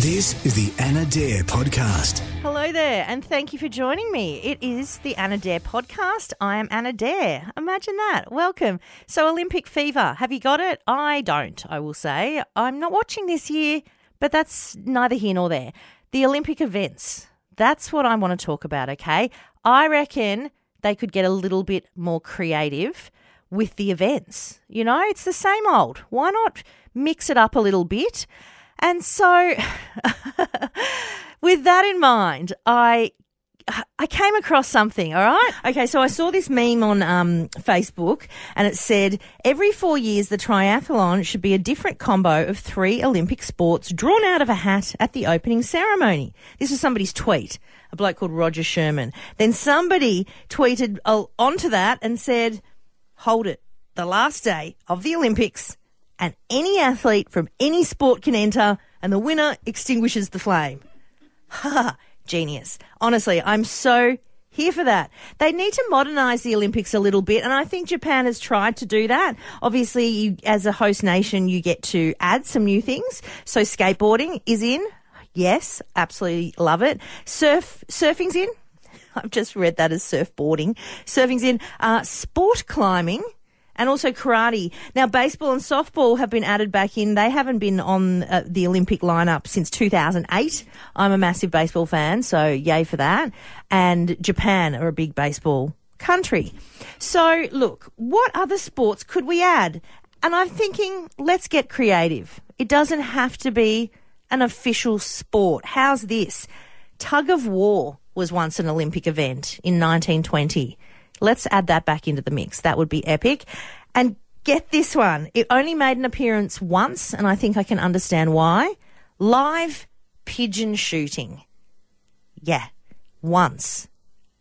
This is the Anna Dare Podcast. Hello there, and thank you for joining me. It is the Anna Dare podcast. I am Anna Dare. Imagine that. Welcome. So, Olympic fever. Have you got it? I don't, I will say. I'm not watching this year, but that's neither here nor there. The Olympic events. That's what I want to talk about, okay? I reckon they could get a little bit more creative with the events. You know, it's the same old. Why not mix it up a little bit? And so, with that in mind, I I came across something, all right? Okay, so I saw this meme on um, Facebook and it said every four years the triathlon should be a different combo of three Olympic sports drawn out of a hat at the opening ceremony. This was somebody's tweet, a bloke called Roger Sherman. Then somebody tweeted uh, onto that and said, hold it, the last day of the Olympics and any athlete from any sport can enter and the winner extinguishes the flame. Ha, genius. Honestly, I'm so here for that. They need to modernize the Olympics a little bit, and I think Japan has tried to do that. Obviously, you, as a host nation, you get to add some new things. So skateboarding is in. Yes, absolutely love it. Surf, surfing's in. I've just read that as surfboarding. Surfing's in. Uh, sport climbing and also karate. Now, baseball and softball have been added back in. They haven't been on uh, the Olympic lineup since 2008. I'm a massive baseball fan, so yay for that. And Japan are a big baseball country. So, look, what other sports could we add? And I'm thinking, let's get creative. It doesn't have to be an official sport. How's this? Tug of war was once an Olympic event in 1920. Let's add that back into the mix. That would be epic. And get this one. It only made an appearance once, and I think I can understand why. Live pigeon shooting. Yeah, once.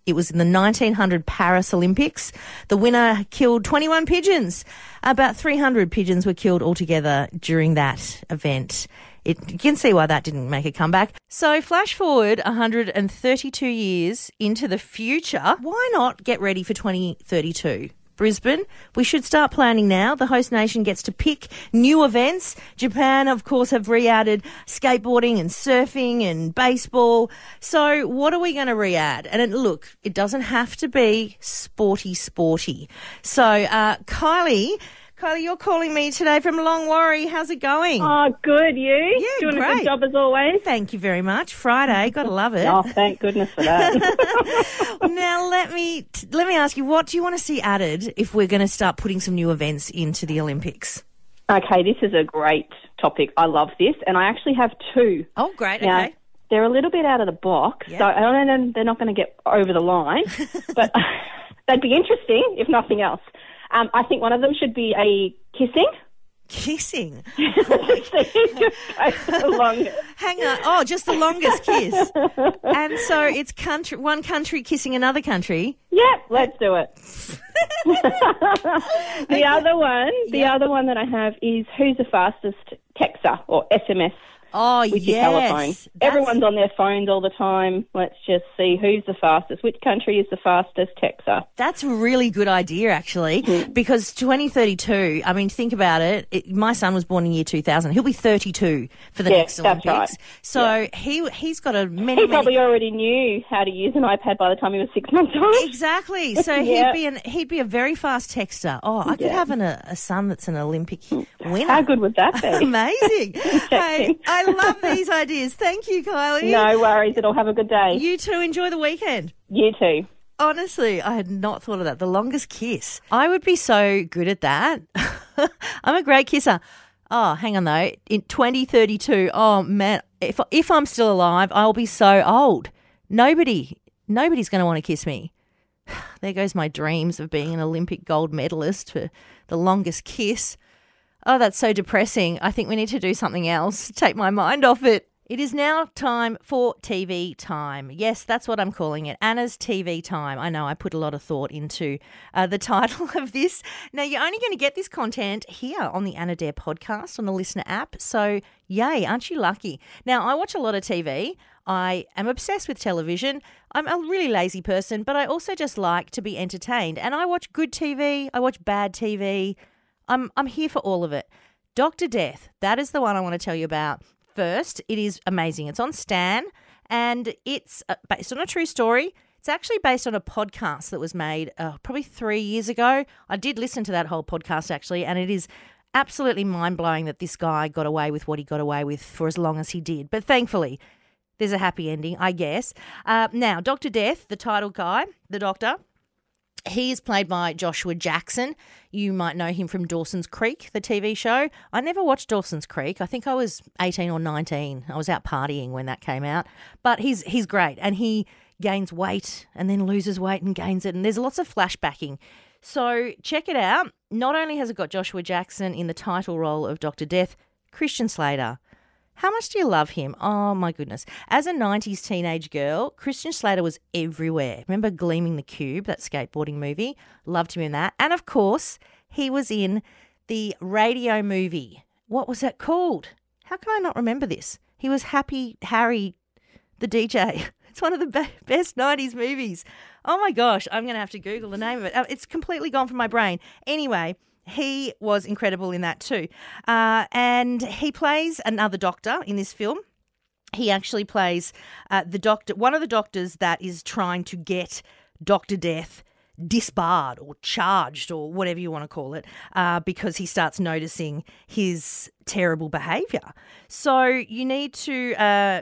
It was in the 1900 Paris Olympics. The winner killed 21 pigeons. About 300 pigeons were killed altogether during that event. It, you can see why that didn't make a comeback. So, flash forward 132 years into the future. Why not get ready for 2032? Brisbane. We should start planning now. The host nation gets to pick new events. Japan, of course, have re-added skateboarding and surfing and baseball. So what are we going to re-add? And it, look, it doesn't have to be sporty, sporty. So, uh, Kylie, Kylie, you're calling me today from Longwarry. How's it going? Oh, good. You? Yeah, Doing a good job as always. Thank you very much. Friday, gotta love it. Oh, thank goodness for that. now let me let me ask you, what do you want to see added if we're going to start putting some new events into the Olympics? okay, this is a great topic. I love this, and I actually have two. Oh, great. Now, Okay. they're a little bit out of the box, Yeah. so I don't know they're not going to get over the line, but they'd be interesting if nothing else. Um, I think one of them should be a kissing. Kissing. so you just go the longest. Hang on. Oh, just the longest kiss. And so it's country one country kissing another country. Yep, let's do it. the other one, the Yep. other one that I have is who's the fastest texter or SMS Oh, with your yes. telephone. That's- Everyone's on their phones all the time. Let's just see who's the fastest. Which country is the fastest texter? That's a really good idea, actually, Hmm. because 2032, I mean, think about it. it. My son was born in year 2000. He'll be 32 for the Yeah, next Olympics. right. So he, he's got a many, He many probably already knew how to use an iPad by the time he was six months old. Exactly. So Yeah. he'd be an he'd be a very fast texter. Oh, I could Yeah. have an, a, a son that's an Olympic winner. How good would that be? Amazing. hey, I love these ideas. Thank you, Kylie. no worries. It'll have a good day. You too. Enjoy the weekend. You too. Honestly, I had not thought of that. The longest kiss. I would be so good at that. I'm a great kisser. Oh, hang on though. In 2032, oh man, if if I'm still alive, I'll be so old. Nobody, nobody's going to want to kiss me. There goes my dreams of being an Olympic gold medalist for the longest kiss. Oh, that's so depressing. I think we need to do something else. Take my mind off it. It is now time for TV time. Yes, that's what I'm calling it. Anna's TV time. I know I put a lot of thought into uh, the title of this. Now, you're only going to get this content here on the Anna Dare podcast on the LiSTNR app. So, yay, aren't you lucky? Now, I watch a lot of TV. I am obsessed with television. I'm a really lazy person, but I also just like to be entertained. And I watch good TV, I watch bad TV. I'm I'm here for all of it. Dr. Death, that is the one I want to tell you about. first. It is amazing. It's on Stan and it's uh, based on a true story. It's actually based on a podcast that was made uh, probably three years ago. I did listen to that whole podcast actually, and it is absolutely mind blowing that this guy got away with what he got away with for as long as he did. But thankfully, there's a happy ending, I guess. Uh, now, Dr. Death, the title guy, the doctor, he is played by Joshua Jackson. You might know him from Dawson's Creek, the TV show. I never watched Dawson's Creek. I think I was 18 or 19. I was out partying when that came out. But he's he's great and he gains weight and then loses weight and gains it. And there's lots of flashbacking. So check it out. Not only has it got Joshua Jackson in the title role of Dr. Death, Christian Slater. How much do you love him? Oh my goodness. As a 90s teenage girl, Christian Slater was everywhere. Remember Gleaming the Cube, that skateboarding movie? Loved him in that. And of course, he was in the radio movie. What was that called? How can I not remember this? He was Happy Harry, the DJ. It's one of the best 90s movies. Oh my gosh, I'm going to have to Google the name of it. Uh, it's completely gone from my brain. Anyway, he was incredible in that too. Uh, and he plays another doctor in this film. He actually plays uh, the doctor, one of the doctors that is trying to get Dr. Death disbarred or charged or whatever you want to call it uh, because he starts noticing his terrible behavior. So you need to uh,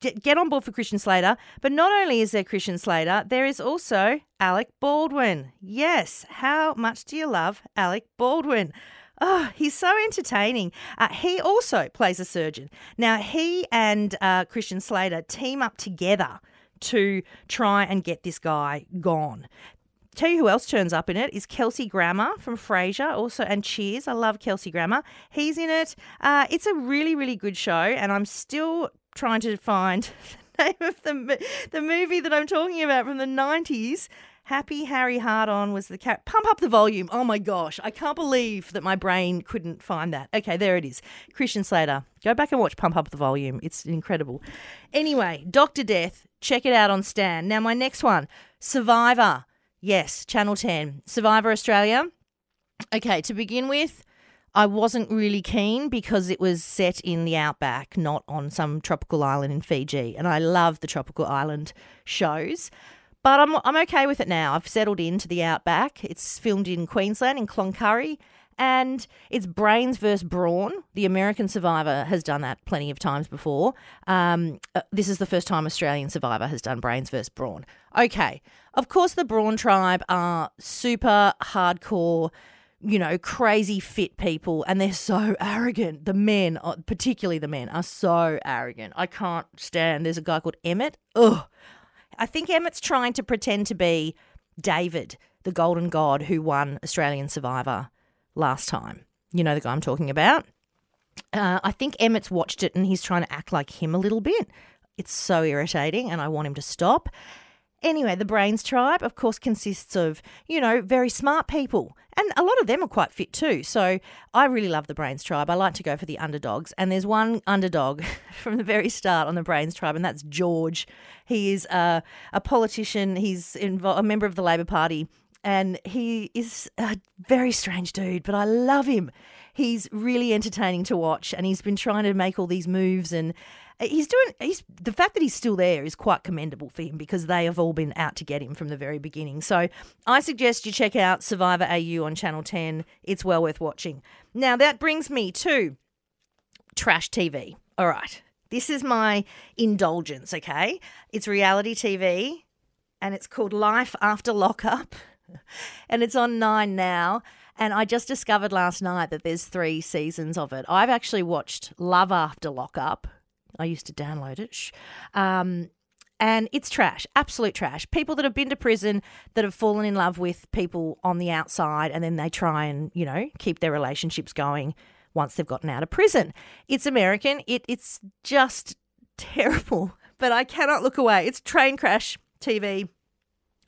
get on board for Christian Slater. But not only is there Christian Slater, there is also Alec Baldwin. Yes, how much do you love Alec Baldwin? Oh, he's so entertaining. Uh, he also plays a surgeon. Now, he and uh, Christian Slater team up together to try and get this guy gone. Tell you who else turns up in it is Kelsey Grammer from Frasier, also and Cheers. I love Kelsey Grammer. He's in it. Uh, it's a really, really good show, and I'm still trying to find the name of the the movie that I'm talking about from the 90s. Happy Harry Hard On was the cat. Pump up the volume. Oh my gosh. I can't believe that my brain couldn't find that. Okay, there it is. Christian Slater. Go back and watch Pump Up the Volume. It's incredible. Anyway, Dr. Death. Check it out on Stan. Now, my next one Survivor. Yes, Channel 10. Survivor Australia. Okay, to begin with, I wasn't really keen because it was set in the outback, not on some tropical island in Fiji. And I love the tropical island shows. But I'm, I'm okay with it now. I've settled into the outback. It's filmed in Queensland, in Cloncurry. And it's brains versus brawn. The American Survivor has done that plenty of times before. Um, uh, this is the first time Australian Survivor has done brains versus brawn. Okay. Of course, the Brawn tribe are super hardcore you know, crazy fit people and they're so arrogant. The men, uh, particularly the men, are so arrogant. I can't stand. There's a guy called Emmett. Ugh. I think Emmett's trying to pretend to be David, the golden god who won Australian Survivor last time. You know the guy I'm talking about? Uh, I think Emmett's watched it and he's trying to act like him a little bit. It's so irritating and I want him to stop. Anyway, the Brains tribe, of course, consists of, you know, very smart people. And a lot of them are quite fit too. So I really love the Brains tribe. I like to go for the underdogs. And there's one underdog from the very start on the Brains tribe, and that's George. He is a, a politician, he's invo- a member of the Labor Party, and he is a very strange dude, but I love him. He's really entertaining to watch, and he's been trying to make all these moves and he's doing he's the fact that he's still there is quite commendable for him because they have all been out to get him from the very beginning. So I suggest you check out Survivor AU on Channel 10. It's well worth watching. Now that brings me to trash TV. All right. This is my indulgence, okay? It's reality TV and it's called Life After Lockup. And it's on 9 now. And I just discovered last night that there's three seasons of it. I've actually watched Love After Lockup, I used to download it. Um, and it's trash, absolute trash. People that have been to prison that have fallen in love with people on the outside and then they try and, you know, keep their relationships going once they've gotten out of prison. It's American. It, it's just terrible, but I cannot look away. It's train crash TV.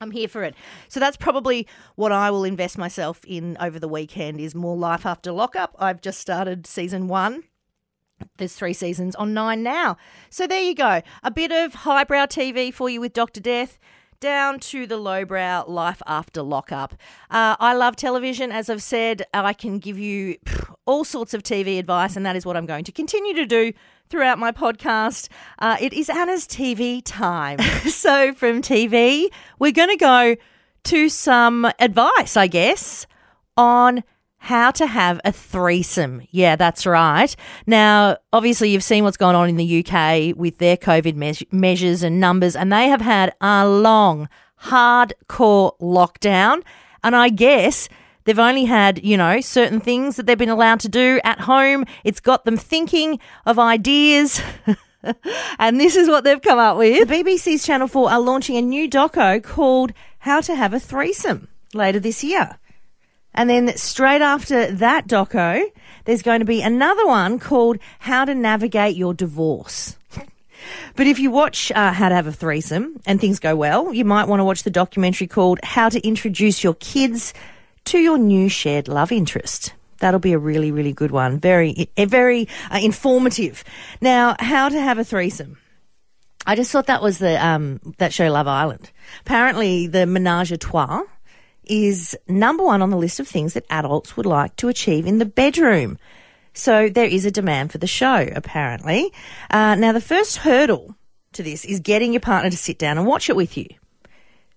I'm here for it. So that's probably what I will invest myself in over the weekend is more life after lockup. I've just started season 1 there's three seasons on nine now. So there you go. A bit of highbrow TV for you with Dr. Death down to the lowbrow life after lockup. Uh, I love television. As I've said, I can give you all sorts of TV advice, and that is what I'm going to continue to do throughout my podcast. Uh, it is Anna's TV time. so, from TV, we're going to go to some advice, I guess, on how to have a threesome. Yeah, that's right. Now, obviously, you've seen what's going on in the UK with their COVID me- measures and numbers, and they have had a long, hardcore lockdown. And I guess they've only had, you know, certain things that they've been allowed to do at home. It's got them thinking of ideas. and this is what they've come up with. The BBC's Channel 4 are launching a new doco called How to Have a Threesome later this year. And then straight after that doco, there's going to be another one called How to Navigate Your Divorce. but if you watch uh, How to Have a Threesome and things go well, you might want to watch the documentary called How to Introduce Your Kids to Your New Shared Love Interest. That'll be a really, really good one. Very, very uh, informative. Now, how to have a threesome. I just thought that was the um, that show Love Island. Apparently, the menage a trois is number one on the list of things that adults would like to achieve in the bedroom. So there is a demand for the show, apparently. Uh, now, the first hurdle to this is getting your partner to sit down and watch it with you.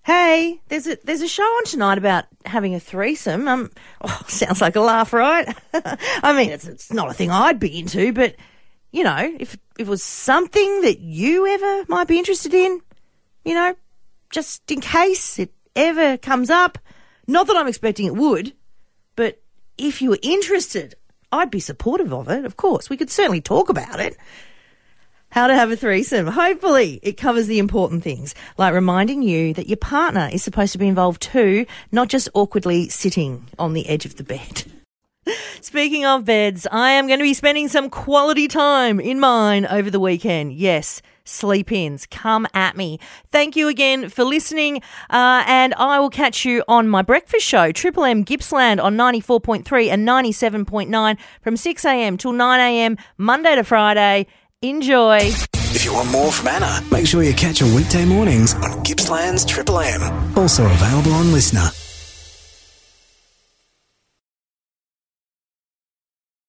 Hey, there's a there's a show on tonight about having a threesome. Um, oh, sounds like a laugh, right? I mean, it's it's not a thing I'd be into, but you know, if, if it was something that you ever might be interested in, you know, just in case it ever comes up, not that I'm expecting it would, but if you were interested, I'd be supportive of it, of course. We could certainly talk about it. How to have a threesome. Hopefully, it covers the important things, like reminding you that your partner is supposed to be involved too, not just awkwardly sitting on the edge of the bed. Speaking of beds, I am going to be spending some quality time in mine over the weekend. Yes sleep ins. Come at me. Thank you again for listening, uh, and I will catch you on my breakfast show, Triple M Gippsland on 94.3 and 97.9 from 6 a.m. till 9 a.m. Monday to Friday. Enjoy. If you want more from Anna, make sure you catch her weekday mornings on Gippsland's Triple M. Also available on LiSTNR.